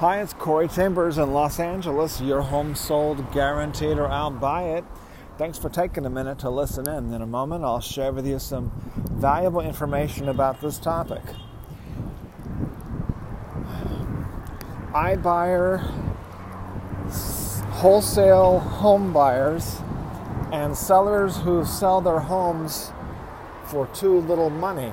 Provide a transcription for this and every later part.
Hi, it's Corey Chambers in Los Angeles. Your home sold guaranteed or I'll buy it. Thanks for taking a minute to listen in. In a moment, I'll share with you some valuable information about this topic. iBuyer, wholesale home buyers, and sellers who sell their homes for too little money.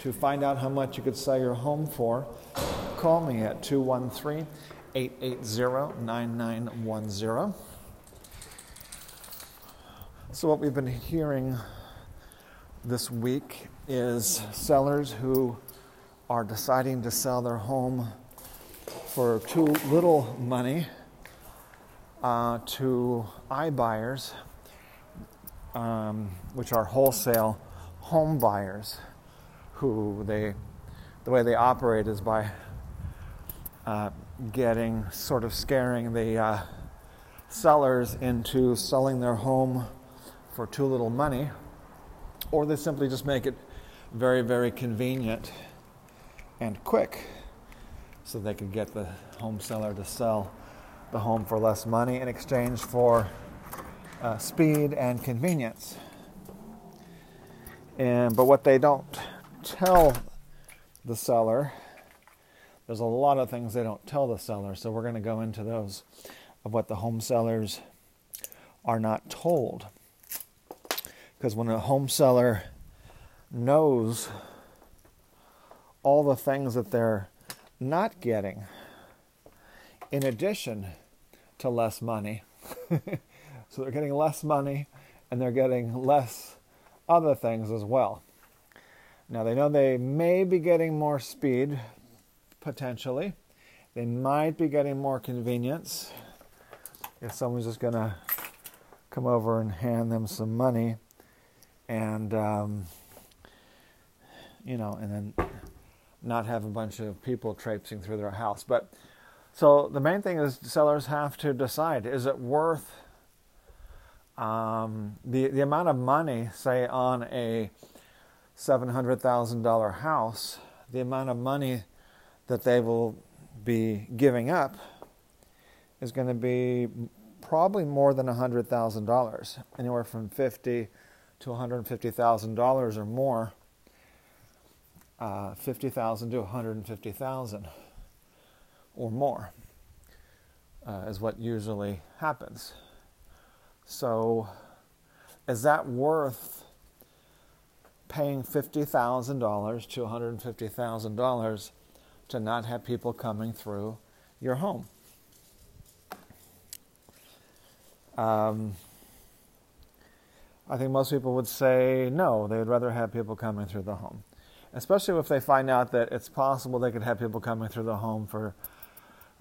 To find out how much you could sell your home for, call me at 213 880 9910. So, what we've been hearing this week is sellers who are deciding to sell their home for too little money uh, to iBuyers, um, which are wholesale home buyers who they, the way they operate is by uh, getting, sort of scaring the uh, sellers into selling their home for too little money, or they simply just make it very, very convenient and quick so they can get the home seller to sell the home for less money in exchange for uh, speed and convenience. And, but what they don't tell the seller. There's a lot of things they don't tell the seller, so we're going to go into those of what the home sellers are not told. Because when a home seller knows all the things that they're not getting, in addition to less money, so they're getting less money and they're getting less other things as well. Now they know they may be getting more speed, potentially. They might be getting more convenience if someone's just going to come over and hand them some money and, um, you know, and then not have a bunch of people traipsing through their house. But so the main thing is sellers have to decide is it worth um, the, the amount of money, say, on a $700,000 house, the amount of money that they will be giving up is going to be probably more than $100,000, anywhere from 50 to $150,000 or more. Uh, 50,000 to 150,000 or more uh, is what usually happens. So, is that worth paying $50,000 to $150,000 to not have people coming through your home. Um, I think most people would say no, they would rather have people coming through the home. Especially if they find out that it's possible they could have people coming through the home for,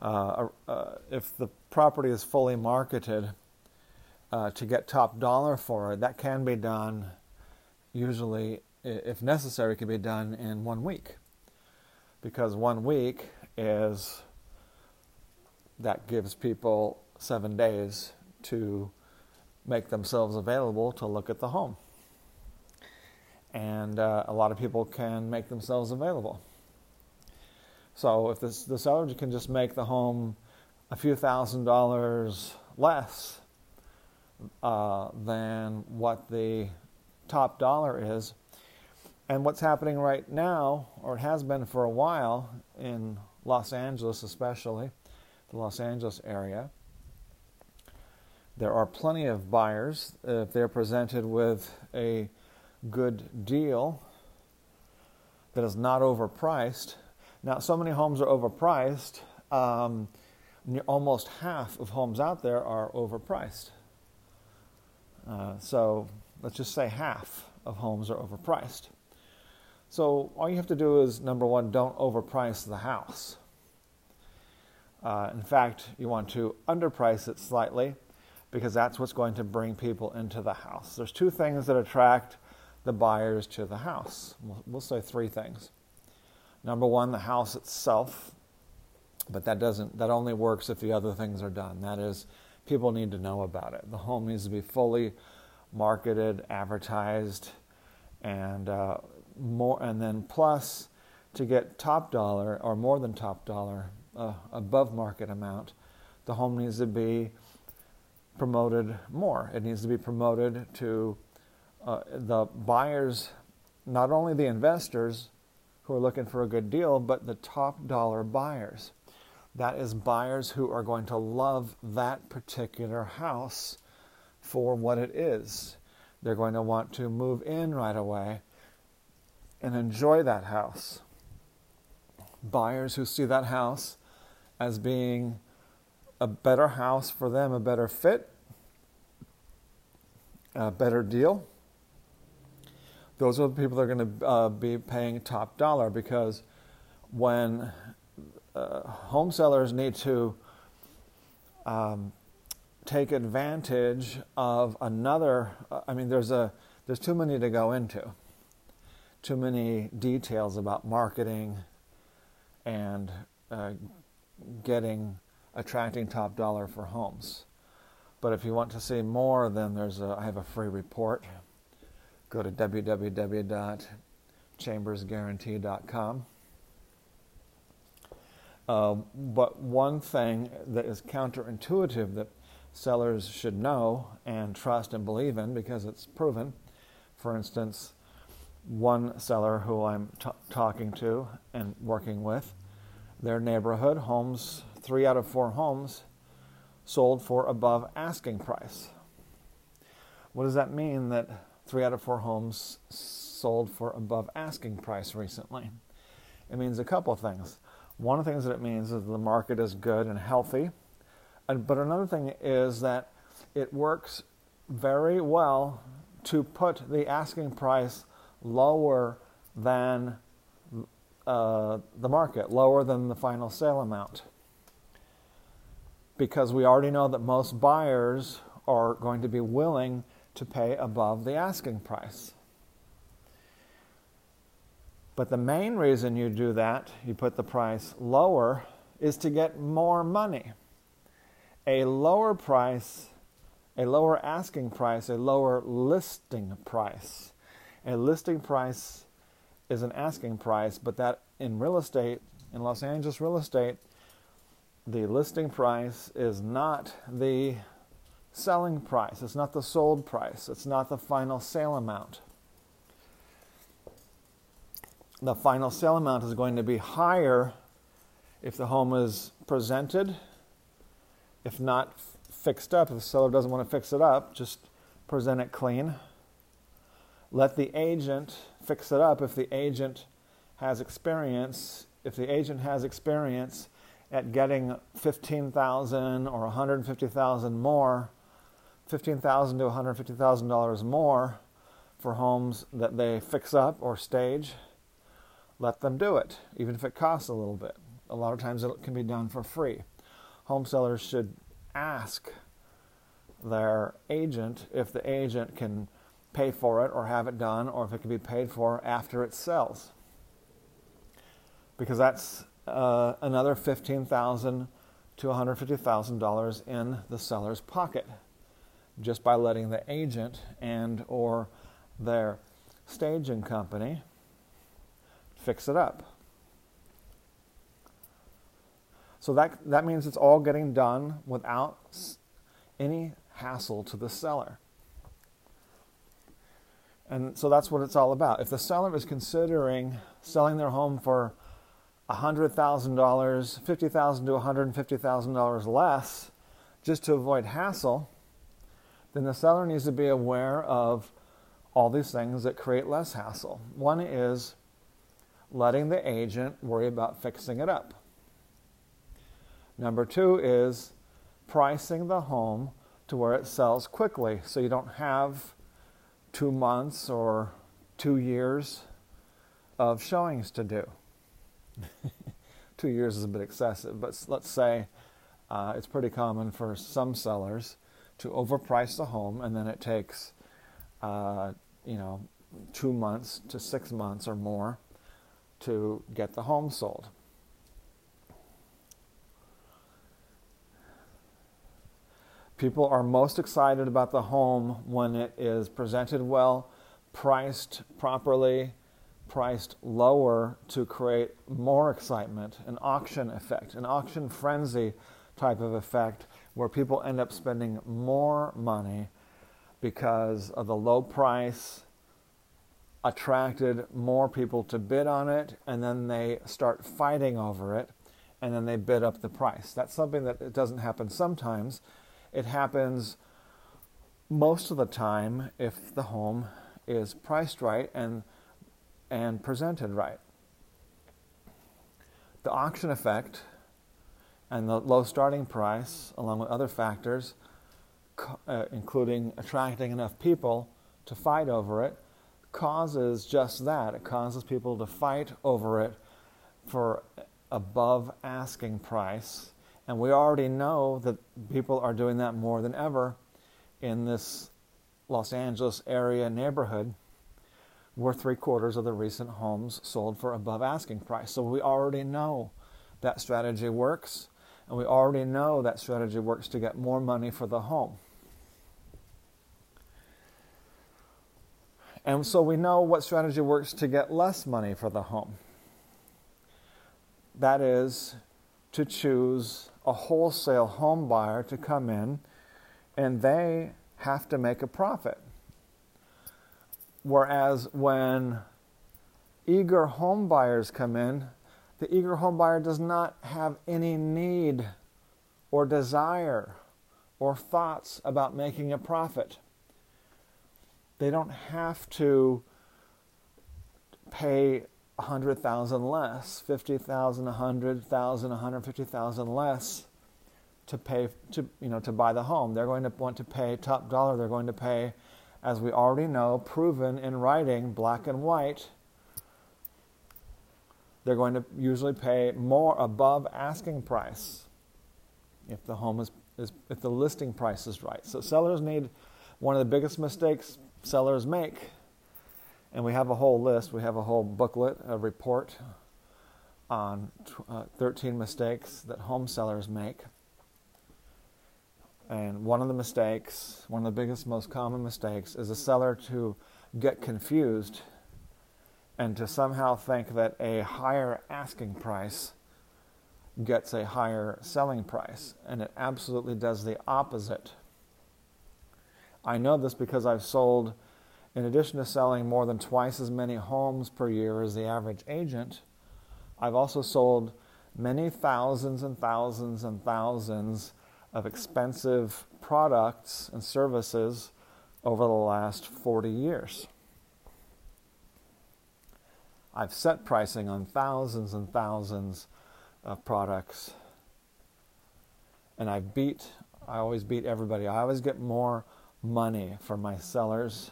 uh, uh, if the property is fully marketed uh, to get top dollar for it, that can be done usually, if necessary, can be done in one week. Because one week is that gives people seven days to make themselves available to look at the home. And uh, a lot of people can make themselves available. So if this, the seller can just make the home a few thousand dollars less uh, than what the top dollar is. And what's happening right now, or it has been for a while in Los Angeles, especially the Los Angeles area, there are plenty of buyers. If they're presented with a good deal that is not overpriced, now so many homes are overpriced. Um, almost half of homes out there are overpriced. Uh, so let's just say half of homes are overpriced. So all you have to do is number one, don't overprice the house. Uh, in fact, you want to underprice it slightly because that's what's going to bring people into the house. There's two things that attract the buyers to the house. We'll, we'll say three things. Number one, the house itself, but that doesn't. That only works if the other things are done. That is, people need to know about it. The home needs to be fully marketed, advertised, and uh, more. And then plus, to get top dollar or more than top dollar, uh, above market amount, the home needs to be promoted more. It needs to be promoted to uh, the buyers, not only the investors who are looking for a good deal, but the top dollar buyers. That is buyers who are going to love that particular house for what it is. They're going to want to move in right away and enjoy that house. Buyers who see that house as being a better house for them, a better fit, a better deal. Those are the people that are going to uh, be paying top dollar because when uh, home sellers need to um, take advantage of another, uh, I mean, there's a there's too many to go into, too many details about marketing and uh, getting attracting top dollar for homes. But if you want to see more, then there's a, I have a free report. Go to www.chambersguarantee.com. Uh, but one thing that is counterintuitive that sellers should know and trust and believe in because it's proven, for instance, one seller who I'm t- talking to and working with, their neighborhood homes, three out of four homes sold for above asking price. What does that mean that three out of four homes sold for above asking price recently? It means a couple of things. One of the things that it means is the market is good and healthy. But another thing is that it works very well to put the asking price lower than uh, the market, lower than the final sale amount because we already know that most buyers are going to be willing to pay above the asking price. But the main reason you do that, you put the price lower, is to get more money. A lower price, a lower asking price, a lower listing price. A listing price is an asking price, but that in real estate, in Los Angeles real estate, the listing price is not the selling price, it's not the sold price, it's not the final sale amount. The final sale amount is going to be higher if the home is presented, if not fixed up. If the seller doesn't want to fix it up, just present it clean. Let the agent fix it up if the agent has experience. If the agent has experience, at getting 15,000 or 150,000 more, 15,000 to 150,000 dollars more for homes that they fix up or stage, let them do it, even if it costs a little bit. A lot of times it can be done for free. Home sellers should ask their agent if the agent can pay for it or have it done or if it can be paid for after it sells. Because that's uh, another 15,000 to $150,000 in the seller's pocket just by letting the agent and or their staging company fix it up. So that, that means it's all getting done without any hassle to the seller. And so that's what it's all about. If the seller is considering selling their home for $100,000, 50,000 to $150,000 less just to avoid hassle, then the seller needs to be aware of all these things that create less hassle. One is letting the agent worry about fixing it up. Number two is pricing the home to where it sells quickly so you don't have two months or two years of showings to do. two years is a bit excessive, but let's say uh, it's pretty common for some sellers to overprice the home, and then it takes, uh, you know, two months to six months or more to get the home sold. People are most excited about the home when it is presented well, priced properly, priced lower to create more excitement, an auction effect, an auction frenzy type of effect where people end up spending more money because of the low price attracted more people to bid on it and then they start fighting over it and then they bid up the price. That's something that it doesn't happen sometimes. It happens most of the time if the home is priced right and and presented right. The auction effect and the low starting price, along with other factors, uh, including attracting enough people to fight over it, causes just that. It causes people to fight over it for above asking price. And we already know that people are doing that more than ever in this Los Angeles area neighborhood where three quarters of the recent homes sold for above asking price. So we already know that strategy works, and we already know that strategy works to get more money for the home. And so we know what strategy works to get less money for the home. That is to choose a wholesale home buyer to come in and they have to make a profit. Whereas when eager home buyers come in, the eager home buyer does not have any need or desire or thoughts about making a profit. They don't have to pay 100,000 less, 50,000, 100,000, 150,000 less to pay to you know to buy the home. They're going to want to pay top dollar. They're going to pay as we already know, proven in writing, black and white, they're going to usually pay more above asking price if the home is, is if the listing price is right. So sellers need one of the biggest mistakes sellers make, and we have a whole list, we have a whole booklet, a report on uh, 13 mistakes that home sellers make. And one of the mistakes, one of the biggest, most common mistakes, is a seller to get confused and to somehow think that a higher asking price gets a higher selling price. And it absolutely does the opposite. I know this because I've sold, in addition to selling more than twice as many homes per year as the average agent, I've also sold many thousands and thousands and thousands of expensive products and services over the last 40 years. I've set pricing on thousands and thousands of products, and I beat, I always beat everybody. I always get more money for my sellers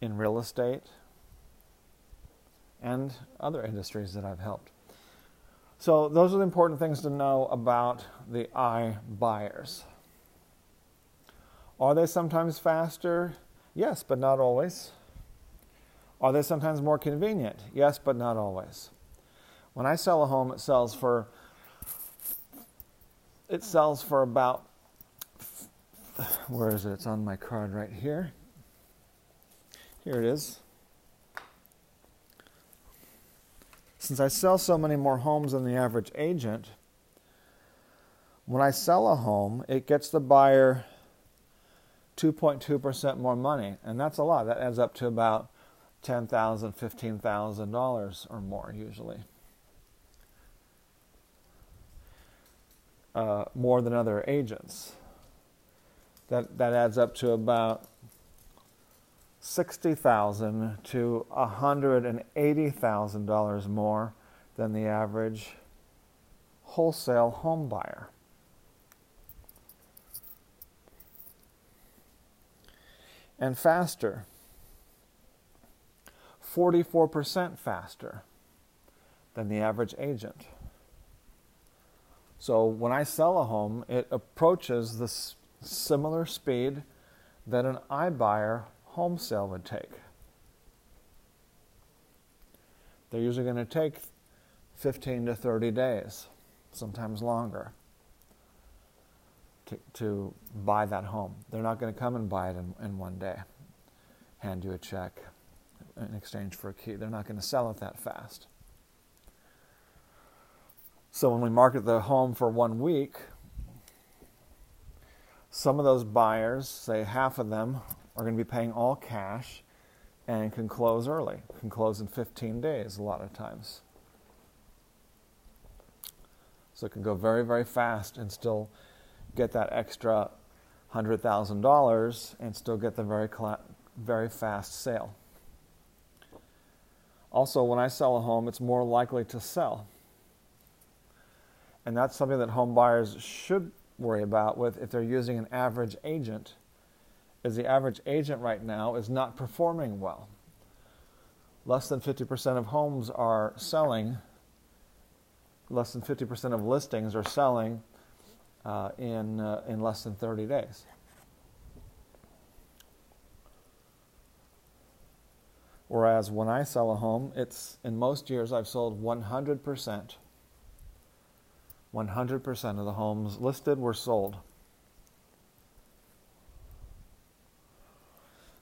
in real estate and other industries that I've helped. So, those are the important things to know about the I buyers. Are they sometimes faster? Yes, but not always. Are they sometimes more convenient? Yes, but not always. When I sell a home, it sells for it sells for about where is it? It's on my card right here. Here it is. Since I sell so many more homes than the average agent, when I sell a home, it gets the buyer 2.2% more money, and that's a lot. That adds up to about $10,000, $15,000 or more usually. Uh, more than other agents. That, that adds up to about 60,000 to $180,000 more than the average wholesale home buyer. And faster, 44% faster than the average agent. So when I sell a home, it approaches the similar speed that an iBuyer home sale would take. They're usually going to take 15 to 30 days, sometimes longer, to, to buy that home. They're not going to come and buy it in, in one day, hand you a check in exchange for a key. They're not going to sell it that fast. So when we market the home for one week, some of those buyers, say half of them, are going to be paying all cash and can close early, can close in 15 days a lot of times. So it can go very, very fast and still get that extra $100,000 and still get the very, very fast sale. Also, when I sell a home, it's more likely to sell. And that's something that home buyers should worry about with if they're using an average agent is the average agent right now is not performing well. Less than 50% of homes are selling, less than 50% of listings are selling uh, in, uh, in less than 30 days. Whereas when I sell a home, it's in most years I've sold 100%. 100% of the homes listed were sold.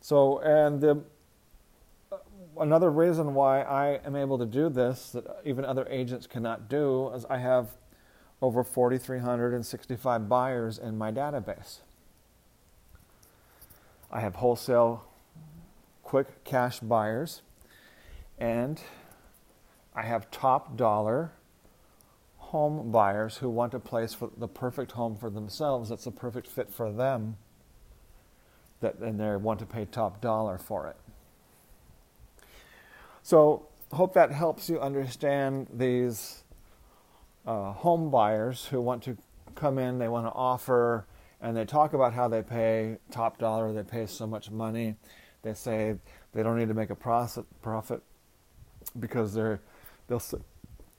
So, and the, another reason why I am able to do this that uh, even other agents cannot do is I have over 4,365 buyers in my database. I have wholesale quick cash buyers, and I have top dollar home buyers who want a place for the perfect home for themselves that's a perfect fit for them that and they want to pay top dollar for it. So hope that helps you understand these uh, home buyers who want to come in, they want to offer, and they talk about how they pay top dollar, they pay so much money. They say they don't need to make a profit, profit because they're they'll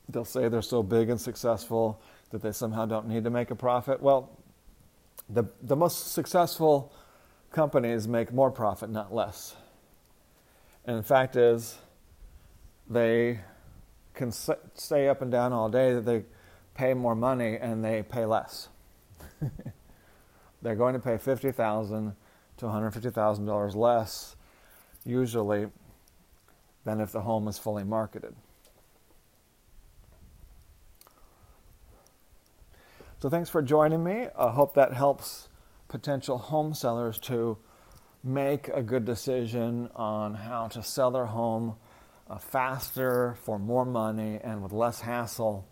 they'll say they're so big and successful that they somehow don't need to make a profit. Well, the, the most successful companies make more profit, not less. And the fact is, they can stay up and down all day that they pay more money and they pay less. They're going to pay fifty thousand to one hundred fifty thousand dollars less, usually, than if the home is fully marketed. So thanks for joining me. I hope that helps potential home sellers to make a good decision on how to sell their home uh, faster, for more money, and with less hassle,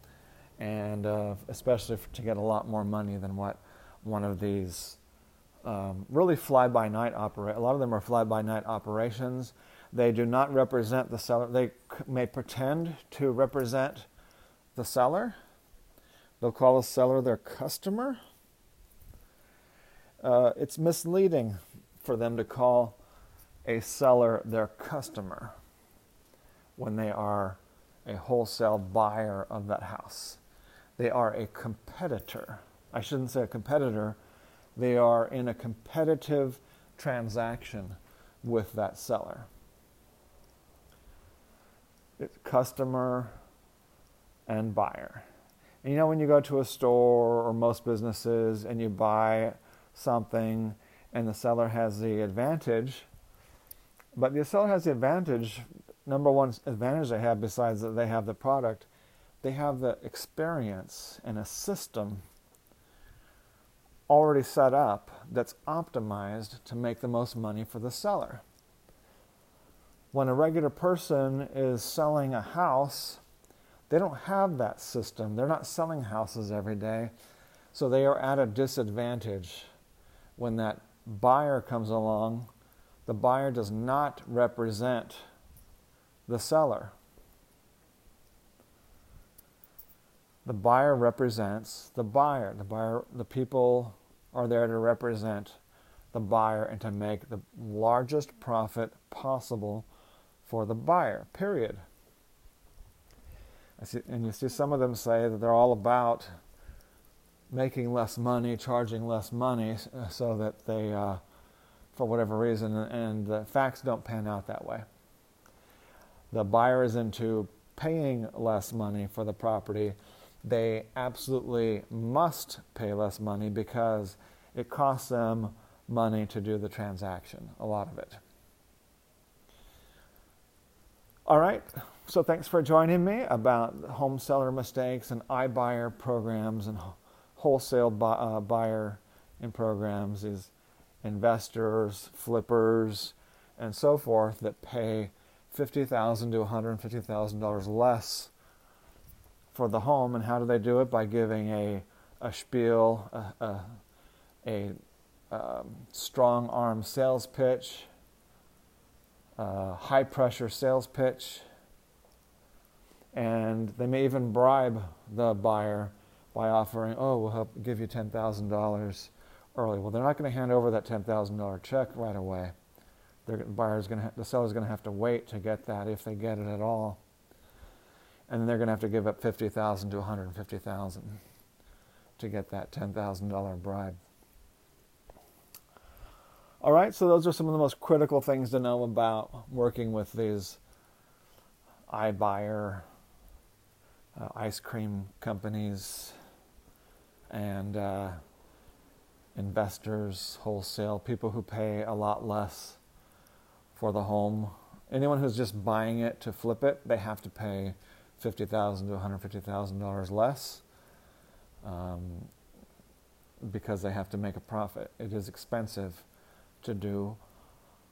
and uh, especially to get a lot more money than what one of these um, really fly by night operate. A lot of them are fly by night operations. They do not represent the seller. They may pretend to represent the seller, They'll call the seller their customer. Uh, it's misleading for them to call a seller their customer when they are a wholesale buyer of that house. They are a competitor. I shouldn't say a competitor, they are in a competitive transaction with that seller. It's customer and buyer. And you know, when you go to a store or most businesses and you buy something and the seller has the advantage, but the seller has the advantage, number one advantage they have besides that they have the product, they have the experience and a system already set up that's optimized to make the most money for the seller. When a regular person is selling a house, they don't have that system. They're not selling houses every day. So they are at a disadvantage when that buyer comes along. The buyer does not represent the seller. The buyer represents the buyer. The buyer, the people are there to represent the buyer and to make the largest profit possible for the buyer. Period. See, and you see some of them say that they're all about making less money, charging less money, uh, so that they, uh, for whatever reason, and the facts don't pan out that way. The buyer is into paying less money for the property. They absolutely must pay less money because it costs them money to do the transaction, a lot of it. All right, so thanks for joining me about home seller mistakes and iBuyer programs and wholesale bu- uh, buyer in programs is investors, flippers, and so forth that pay fifty thousand to one hundred fifty thousand dollars less for the home, and how do they do it? By giving a a spiel, a, a, a um, strong arm sales pitch, uh, high pressure sales pitch, and they may even bribe the buyer by offering, oh, we'll help give you $10,000 early. Well, they're not going to hand over that $10,000 check right away. The buyer's going to, the seller's going to have to wait to get that if they get it at all, and then they're going to have to give up 50,000 to 150,000 to get that $10,000 bribe. All right, so those are some of the most critical things to know about working with these iBuyer, uh, ice cream companies, and uh, investors, wholesale, people who pay a lot less for the home. Anyone who's just buying it to flip it, they have to pay fifty thousand to one hundred fifty thousand dollars less. Um, because they have to make a profit. It is expensive to do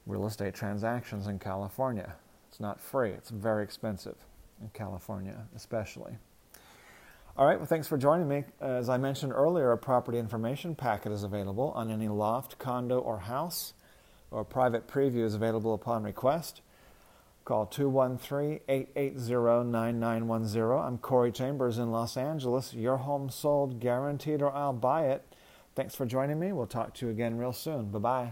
real estate transactions in California. It's not free, it's very expensive in California, especially. All right, well, thanks for joining me. As I mentioned earlier, a property information packet is available on any loft, condo, or house, or private preview is available upon request. Call 213 880 9910. I'm Corey Chambers in Los Angeles. Your home sold, guaranteed, or I'll buy it. Thanks for joining me. We'll talk to you again real soon. Bye bye.